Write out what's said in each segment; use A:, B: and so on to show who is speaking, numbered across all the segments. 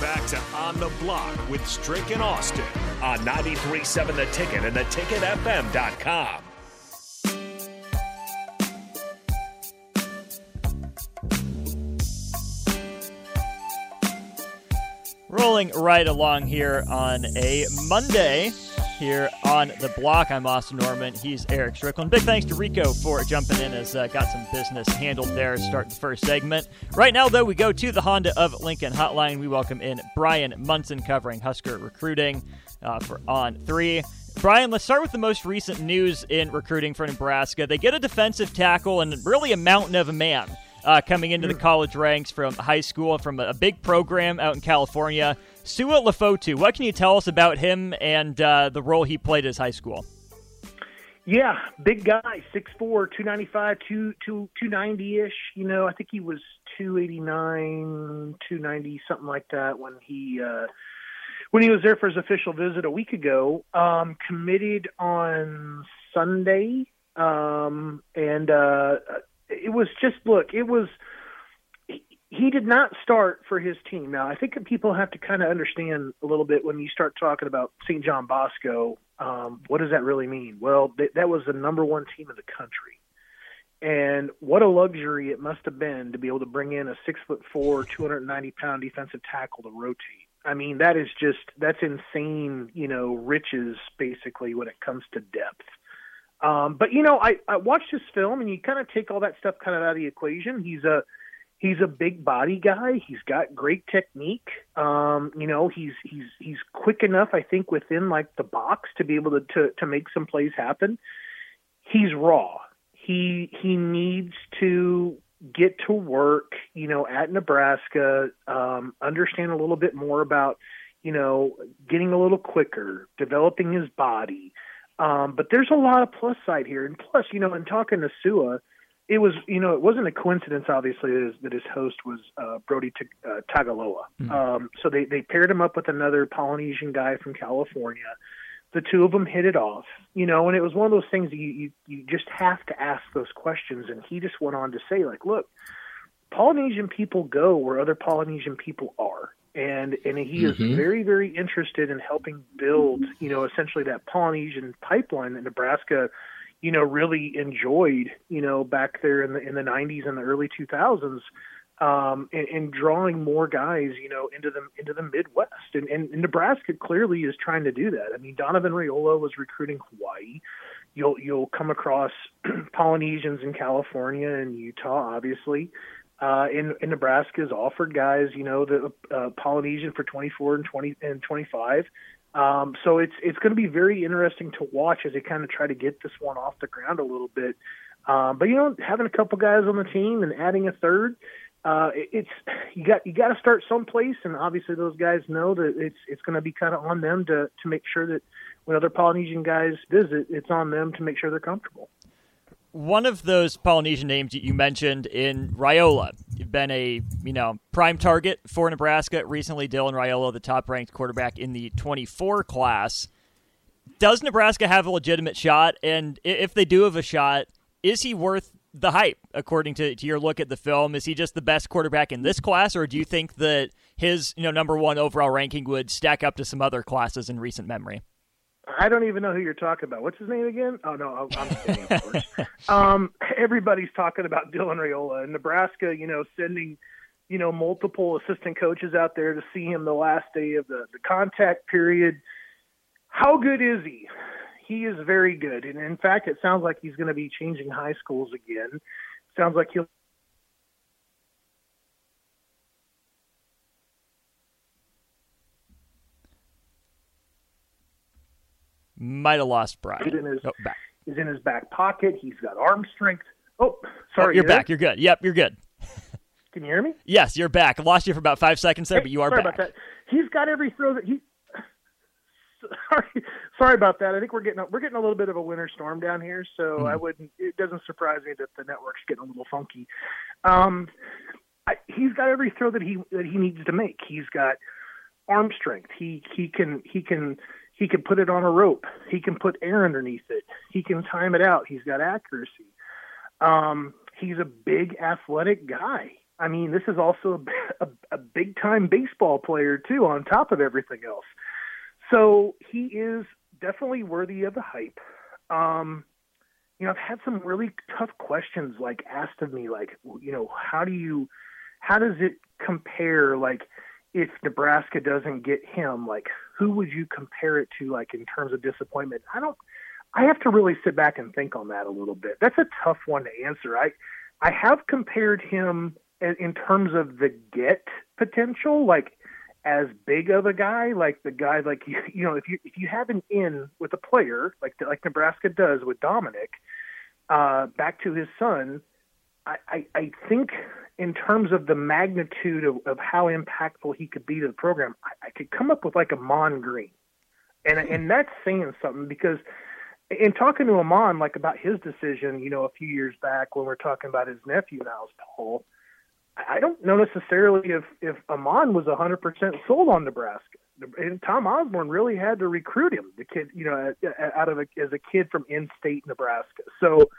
A: Back to On the Block with Strick and Austin on 93.7 The Ticket and theticketfm.com.
B: Rolling right along here on a Monday here on the block. I'm Austin Norman. He's Eric Strickland. Big thanks to Rico for jumping in as uh, got some business handled there. Start the first segment. Right now, though, we go to the Honda of Lincoln hotline. We welcome in Bryan Munson covering Husker recruiting uh, for On Three. Bryan, let's start with the most recent news in recruiting for Nebraska. They get a defensive tackle and really a mountain of a man uh, coming into the college ranks from high school, and from a, big program out in California. Sua Lefotu, what can you tell us about him and uh, the role he played as high school?
C: Yeah, big guy, 6'4", 295, 2, 290-ish. You know, I think he was 289, 290, something like that when he uh, when he was there for his official visit a week ago. Um, committed on Sunday, um, and uh, it was just look, it was he did not start for his team. Now, I think people have to kind of understand a little bit when you start talking about St. John Bosco. Um, what does that really mean? Well, th- that was the number one team in the country, and what a luxury it must have been to be able to bring in a six foot four, two hundred ninety pound defensive tackle to rotate. I mean, that is just that's insane, you know, riches basically when it comes to depth. Um, but you know, I, I watched his film, and you kind of take all that stuff kind of out of the equation. He's a he's a big body guy. He's got great technique. Um, you know, he's he's he's quick enough, I think, within like the box to be able to to, to make some plays happen. He's raw. He he needs to get to work, you know, at Nebraska, um, understand a little bit more about, you know, getting a little quicker, developing his body. Um, but there's a lot of plus side here, and plus, you know, in talking to Sua, it was you know it wasn't a coincidence obviously that his, that his host was uh, Brody T- uh, Tagaloa. Mm-hmm. Um, so they they paired him up with another Polynesian guy from California. The two of them hit it off, you know, and it was one of those things that you, you you just have to ask those questions. And he just went on to say like, look, Polynesian people go where other Polynesian people are and and he is mm-hmm. very very interested in helping build you know essentially that Polynesian pipeline that Nebraska you know really enjoyed you know back there in the in the 90s and the early 2000s um and, and drawing more guys you know into the into the Midwest. And, and, and Nebraska clearly is trying to do that. I mean Donovan Raiola was recruiting Hawaii. You'll you'll come across Polynesians in California and Utah obviously uh, in, in Nebraska has offered guys, you know, the uh, Polynesian for 24 and 20 and 25. Um, so it's it's going to be very interesting to watch as they kind of try to get this one off the ground a little bit. Um, but you know, having a couple guys on the team and adding a third, uh, it's you got you got to start someplace, and obviously those guys know that it's it's going to be kind of on them to to make sure that when other Polynesian guys visit, it's on them to make sure they're comfortable
B: one of those Polynesian names you mentioned in Raiola, you've been a you know prime target for Nebraska recently. Dylan Raiola, the top ranked quarterback in the 24 class. Does Nebraska have a legitimate shot? And if they do have a shot, is he worth the hype? According to, to your look at the film, is he just the best quarterback in this class, or do you think that his you know number one overall ranking would stack up to some other classes in recent memory?
C: I don't even know who you're talking about. What's his name again? Oh no, I'm kidding, of course. um, everybody's talking about Dylan Raiola in Nebraska. You know, sending you know multiple assistant coaches out there to see him the last day of the the contact period. How good is he? He is very good, and in fact, it sounds like he's going to be changing high schools again. Sounds like he'll
B: Might have lost Bryan.
C: He's in his, oh, back. He's in his back pocket. He's got arm strength. Oh, sorry. Oh,
B: you're you back. You're good. Yep, you're good.
C: Can you hear me?
B: Yes, you're back. I lost you for about five seconds there,
C: hey,
B: but you are
C: sorry
B: back.
C: About that. He's got every throw that he. Sorry, sorry about that. I think we're getting a, we're getting a little bit of a winter storm down here, so mm. I wouldn't. It doesn't surprise me that the network's getting a little funky. Um, I, he's got every throw that he that he needs to make. He's got arm strength. He he can he can he can put it on a rope. He can put air underneath it. He can time it out. He's got accuracy. Um, he's a big athletic guy. I mean, this is also a, a, a big time baseball player too, on top of everything else. So he is definitely worthy of the hype. Um, you know, I've had some really tough questions like asked of me, like, you know, how do you, how does it compare? Like, if Nebraska doesn't get him, like, who would you compare it to, like, in terms of disappointment? I don't, I have to really sit back and think on that a little bit. That's a tough one to answer. I, I have compared him in terms of the get potential, like as big of a guy, like the guy, like you, you know, if you if you have an in with a player like like Nebraska does with Dominic, uh, back to his son, I, I, I think in terms of the magnitude of, of how impactful he could be to the program, I, I could come up with like Ahman Green, and hmm. and that's saying something because in talking to Ahman like about his decision, you know, a few years back when we're talking about his nephew now, Paul. I don't know necessarily if if Ahman was 100% sold on Nebraska. And Tom Osborne really had to recruit him, the kid, you know, out of a, as a kid from in-state Nebraska. So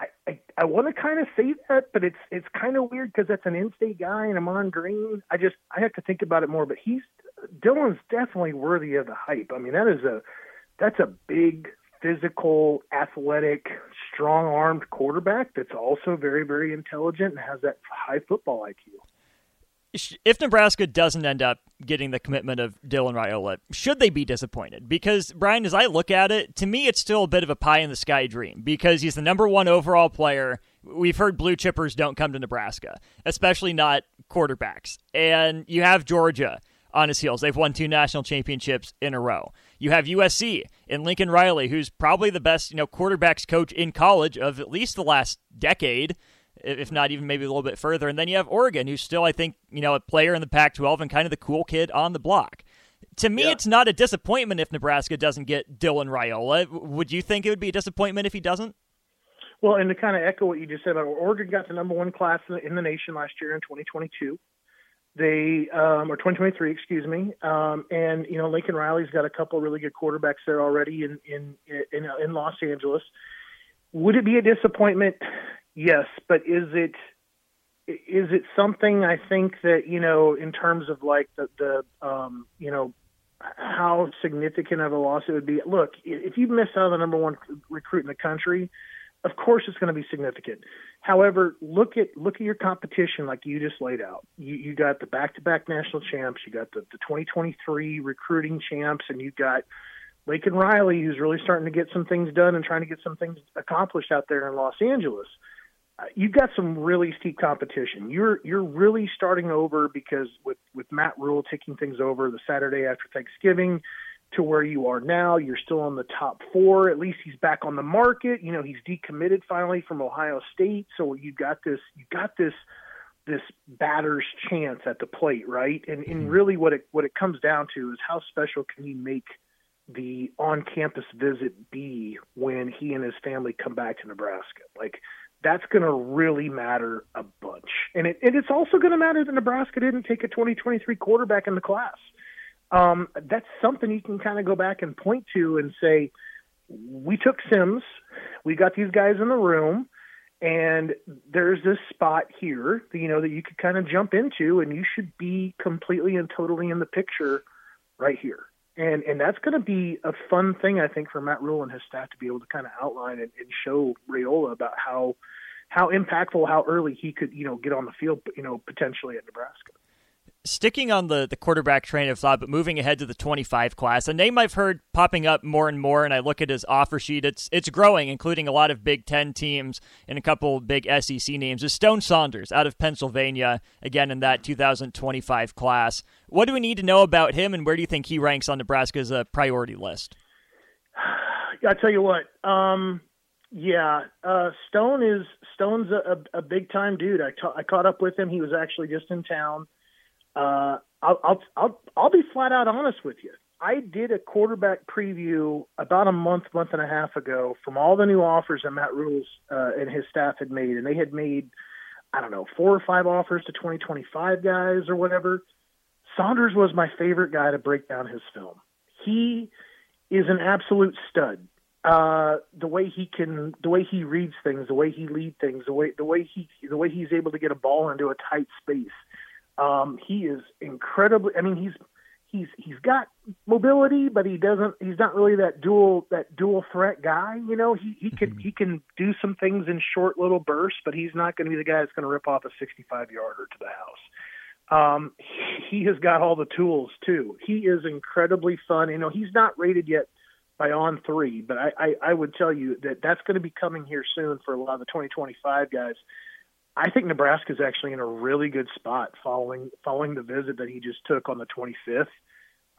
C: I I, I want to kind of say that, but it's it's kind of weird because that's an in-state guy and Ahman Green. I just I have to think about it more. But he's Dylan's definitely worthy of the hype. I mean, that is a that's a big physical, athletic, strong armed quarterback that's also very, very intelligent and has that high football IQ.
B: If Nebraska doesn't end up getting the commitment of Dylan Raiola, should they be disappointed? Because, Bryan, as I look at it, to me, it's still a bit of a pie in the sky dream because he's the number one overall player. We've heard blue chippers don't come to Nebraska, especially not quarterbacks. And you have Georgia on his heels. They've won two national championships in a row. You have USC and Lincoln Riley, who's probably the best, you know, quarterbacks coach in college of at least the last decade, if not even maybe a little bit further. And then you have Oregon, who's still, I think, you know, a player in the Pac-12 and kind of the cool kid on the block. To me, yeah. it's not a disappointment if Nebraska doesn't get Dylan Raiola. Would you think it would be a disappointment if he doesn't?
C: Well, and to kind of echo what you just said about Oregon got the number one class in the nation last year in 2022. They um, or 2023, excuse me. Um, and you know, Lincoln Riley's got a couple really good quarterbacks there already in in in, in Los Angeles. Would it be a disappointment? Yes, but is it is it something I think that you know in terms of like the the um, you know how significant of a loss it would be? Look, if you miss out on the number one recruit in the country, of course it's going to be significant. However, look at look at your competition like you just laid out. You, you got the back-to-back national champs, you got the, the 2023 recruiting champs, and you got Lincoln Riley, who's really starting to get some things done and trying to get some things accomplished out there in Los Angeles. You've got some really steep competition. You're you're really starting over because with with Matt Rhule taking things over the Saturday after Thanksgiving, to where you are now. You're still on the top four. At least he's back on the market. You know, he's decommitted finally from Ohio State. So you've got this, you got this, this batter's chance at the plate, right? And and mm-hmm. really, what it what it comes down to is how special can you make the on-campus visit be when he and his family come back to Nebraska? Like that's going to really matter a bunch. And it and it's also going to matter that Nebraska didn't take a 2023 quarterback in the class um, that's something you can kind of go back and point to and say, we took Sims, we got these guys in the room, and there's this spot here, that you know, that you could kind of jump into, and you should be completely and totally in the picture right here. And and that's going to be a fun thing, I think, for Matt Rhule and his staff to be able to kind of outline and, and show Raiola about how how impactful, how early he could, you know, get on the field, you know, potentially at Nebraska
B: sticking on the, the quarterback train of thought, but moving ahead to the 25 class, a name I've heard popping up more and more, and I look at his offer sheet, it's it's growing, including a lot of Big Ten teams and a couple big SEC names, is Stone Saunders out of Pennsylvania, again in that 2025 class. What do we need to know about him, and where do you think he ranks on Nebraska's uh, priority list?
C: I tell you what, um, yeah, uh, Stone is Stone's a, a, a big time dude. I, ta- I caught up with him. He was actually just in town. Uh, I'll, I'll I'll I'll be flat out honest with you. I did a quarterback preview about a month, month and a half ago from all the new offers that Matt Rules uh, and his staff had made, and they had made I don't know four or five offers to 2025 guys or whatever. Saunders was my favorite guy to break down his film. He is an absolute stud. uh, the way he can, the way he reads things, the way he leads things, the way the way he the way he's able to get a ball into a tight space. Um, he is incredibly. I mean, he's he's he's got mobility, but he doesn't. He's not really that dual that dual threat guy. You know, he he can mm-hmm. he can do some things in short little bursts, but he's not going to be the guy that's going to rip off a 65 yarder to the house. Um, he has got all the tools too. He is incredibly fun. You know, he's not rated yet by on three, but I, I, I would tell you that that's going to be coming here soon for a lot of the 2025 guys. I think Nebraska is actually in a really good spot following following the visit that he just took on the 25th.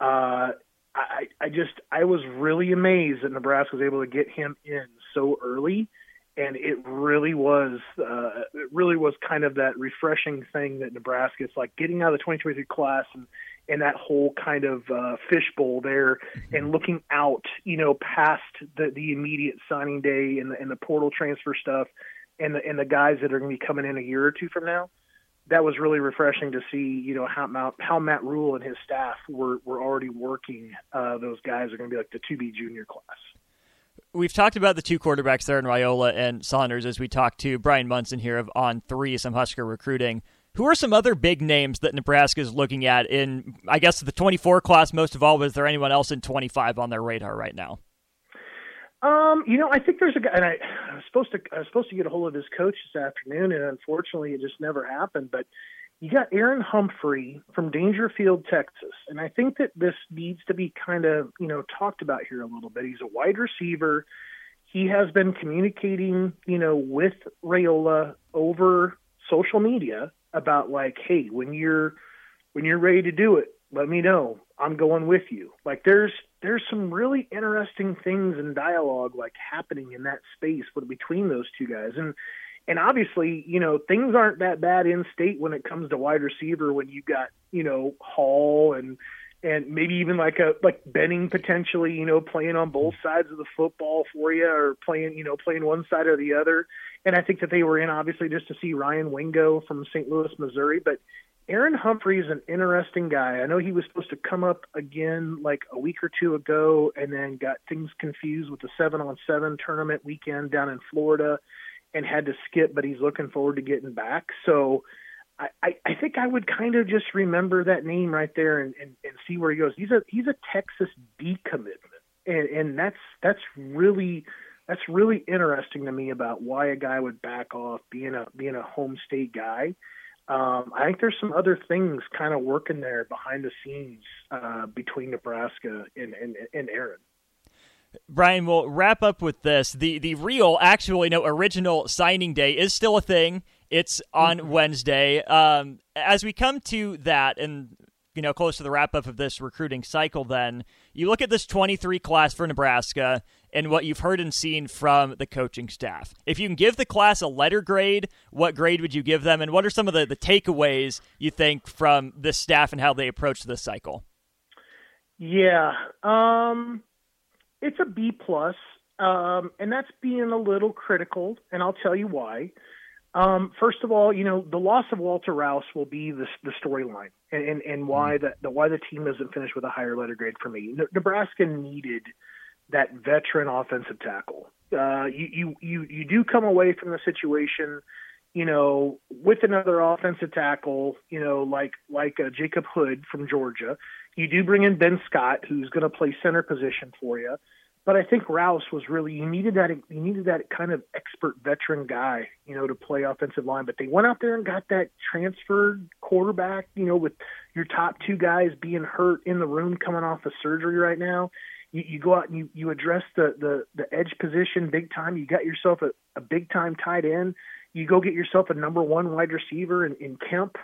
C: Uh, I, I just I was really amazed that Nebraska was able to get him in so early and it really was uh, it really was kind of that refreshing thing that Nebraska. It's like getting out of the 2023 class and and that whole kind of uh, fishbowl there, and looking out, you know, past the the immediate signing day and the, and the portal transfer stuff, and the and the guys that are going to be coming in a year or two from now. That was really refreshing to see, you know, how Matt, how Matt Rhule and his staff were were already working. Uh, those guys are going to be like the two B junior class
B: we've talked about the two quarterbacks there in Raiola and Saunders as we talked to Bryan Munson here of On Three, some Husker recruiting. Who are some other big names that Nebraska is looking at in, I guess, the 24 class most of all? is there anyone else in 25 on their radar right now?
C: Um, you know, I think there's a guy, and I, I was supposed to, I was supposed to get a hold of his coach this afternoon, and unfortunately, it just never happened. But you got Aaron Humphrey from Daingerfield, Texas. And I think that this needs to be kind of, you know, talked about here a little bit. He's a wide receiver. He has been communicating, you know, with Raiola over social media about like, hey, when you're when you're ready to do it, let me know. I'm going with you. Like there's there's some really interesting things in dialogue like happening in that space between those two guys. And and obviously, you know, things aren't that bad in state when it comes to wide receiver when you got, you know, Hall and and maybe even like a like Benning potentially, you know, playing on both mm-hmm. sides of the football for you or playing, you know, playing one side or the other. And I think that they were in obviously just to see Ryan Wingo from St. Louis, Missouri, but Aaron Humphrey is an interesting guy. I know he was supposed to come up again like a week or two ago and then got things confused with the 7 on 7 tournament weekend down in Florida and had to skip, but he's looking forward to getting back. So I, I, think I would kind of just remember that name right there and, and, and see where he goes. He's a he's a Texas decommitment, and and that's that's really that's really interesting to me about why a guy would back off being a being a home state guy. Um, I think there's some other things kind of working there behind the scenes uh, between Nebraska and, and, and Aaron.
B: Bryan, we'll wrap up with this. The the real, actually, no, original signing day is still a thing. It's on mm-hmm. Wednesday. Um, as we come to that, and you know, close to the wrap up of this recruiting cycle, then you look at this 23 class for Nebraska and what you've heard and seen from the coaching staff. If you can give the class a letter grade, what grade would you give them, and what are some of the, the takeaways you think from this staff and how they approach this cycle?
C: Yeah, um, it's a B plus, um, and that's being a little critical, and I'll tell you why. Um, first of all, you know the loss of Walter Rouse will be the, the storyline, and, and, and why mm-hmm. the why the team isn't finished with a higher letter grade for me. Nebraska needed that veteran offensive tackle. Uh, you, you you you do come away from the situation, you know, with another offensive tackle, you know, like like uh, Jacob Hood from Georgia. You do bring in Ben Scott, who's going to play center position for you. But I think Rouse was really you needed that you needed that kind of expert veteran guy, you know, to play offensive line. But they went out there and got that transferred quarterback, you know, with your top two guys being hurt in the room coming off of surgery right now. You, you go out and you, you address the, the the edge position big time. You got yourself a, a big time tight end. You go get yourself a number one wide receiver in, in Kemp.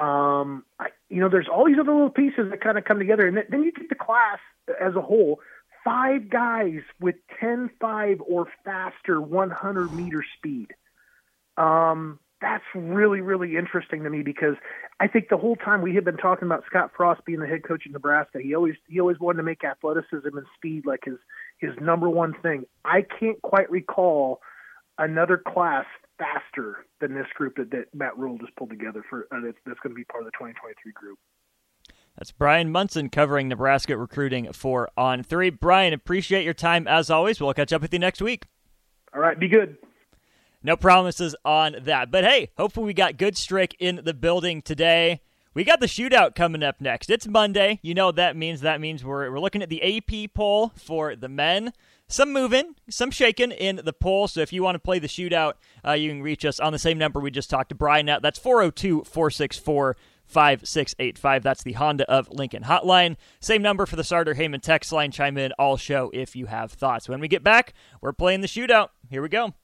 C: Um, I, you know, there's all these other little pieces that kind of come together, and then you get the class as a whole. Five guys with 10-5 or faster 100 meter speed. Um, that's really, really interesting to me because I think the whole time we had been talking about Scott Frost being the head coach in Nebraska, he always he always wanted to make athleticism and speed like his his number one thing. I can't quite recall another class faster than this group that, that Matt Rhule just pulled together for uh, that's, that's going to be part of the 2023 group.
B: That's Bryan Munson covering Nebraska recruiting for On Three. Bryan, appreciate your time as always. We'll catch up with you next week.
C: All right, be good.
B: No promises on that. But hey, hopefully we got good Strick in the building today. We got the shootout coming up next. It's Monday. You know what that means. That means we're, we're looking at the AP poll for the men. Some moving, some shaking in the poll. So if you want to play the shootout, uh, you can reach us on the same number we just talked to Bryan at. That's 402 464 5685. That's the Honda of Lincoln hotline. Same number for the Sartor Hamann text line. Chime in all show if you have thoughts. When we get back, we're playing the shootout. Here we go.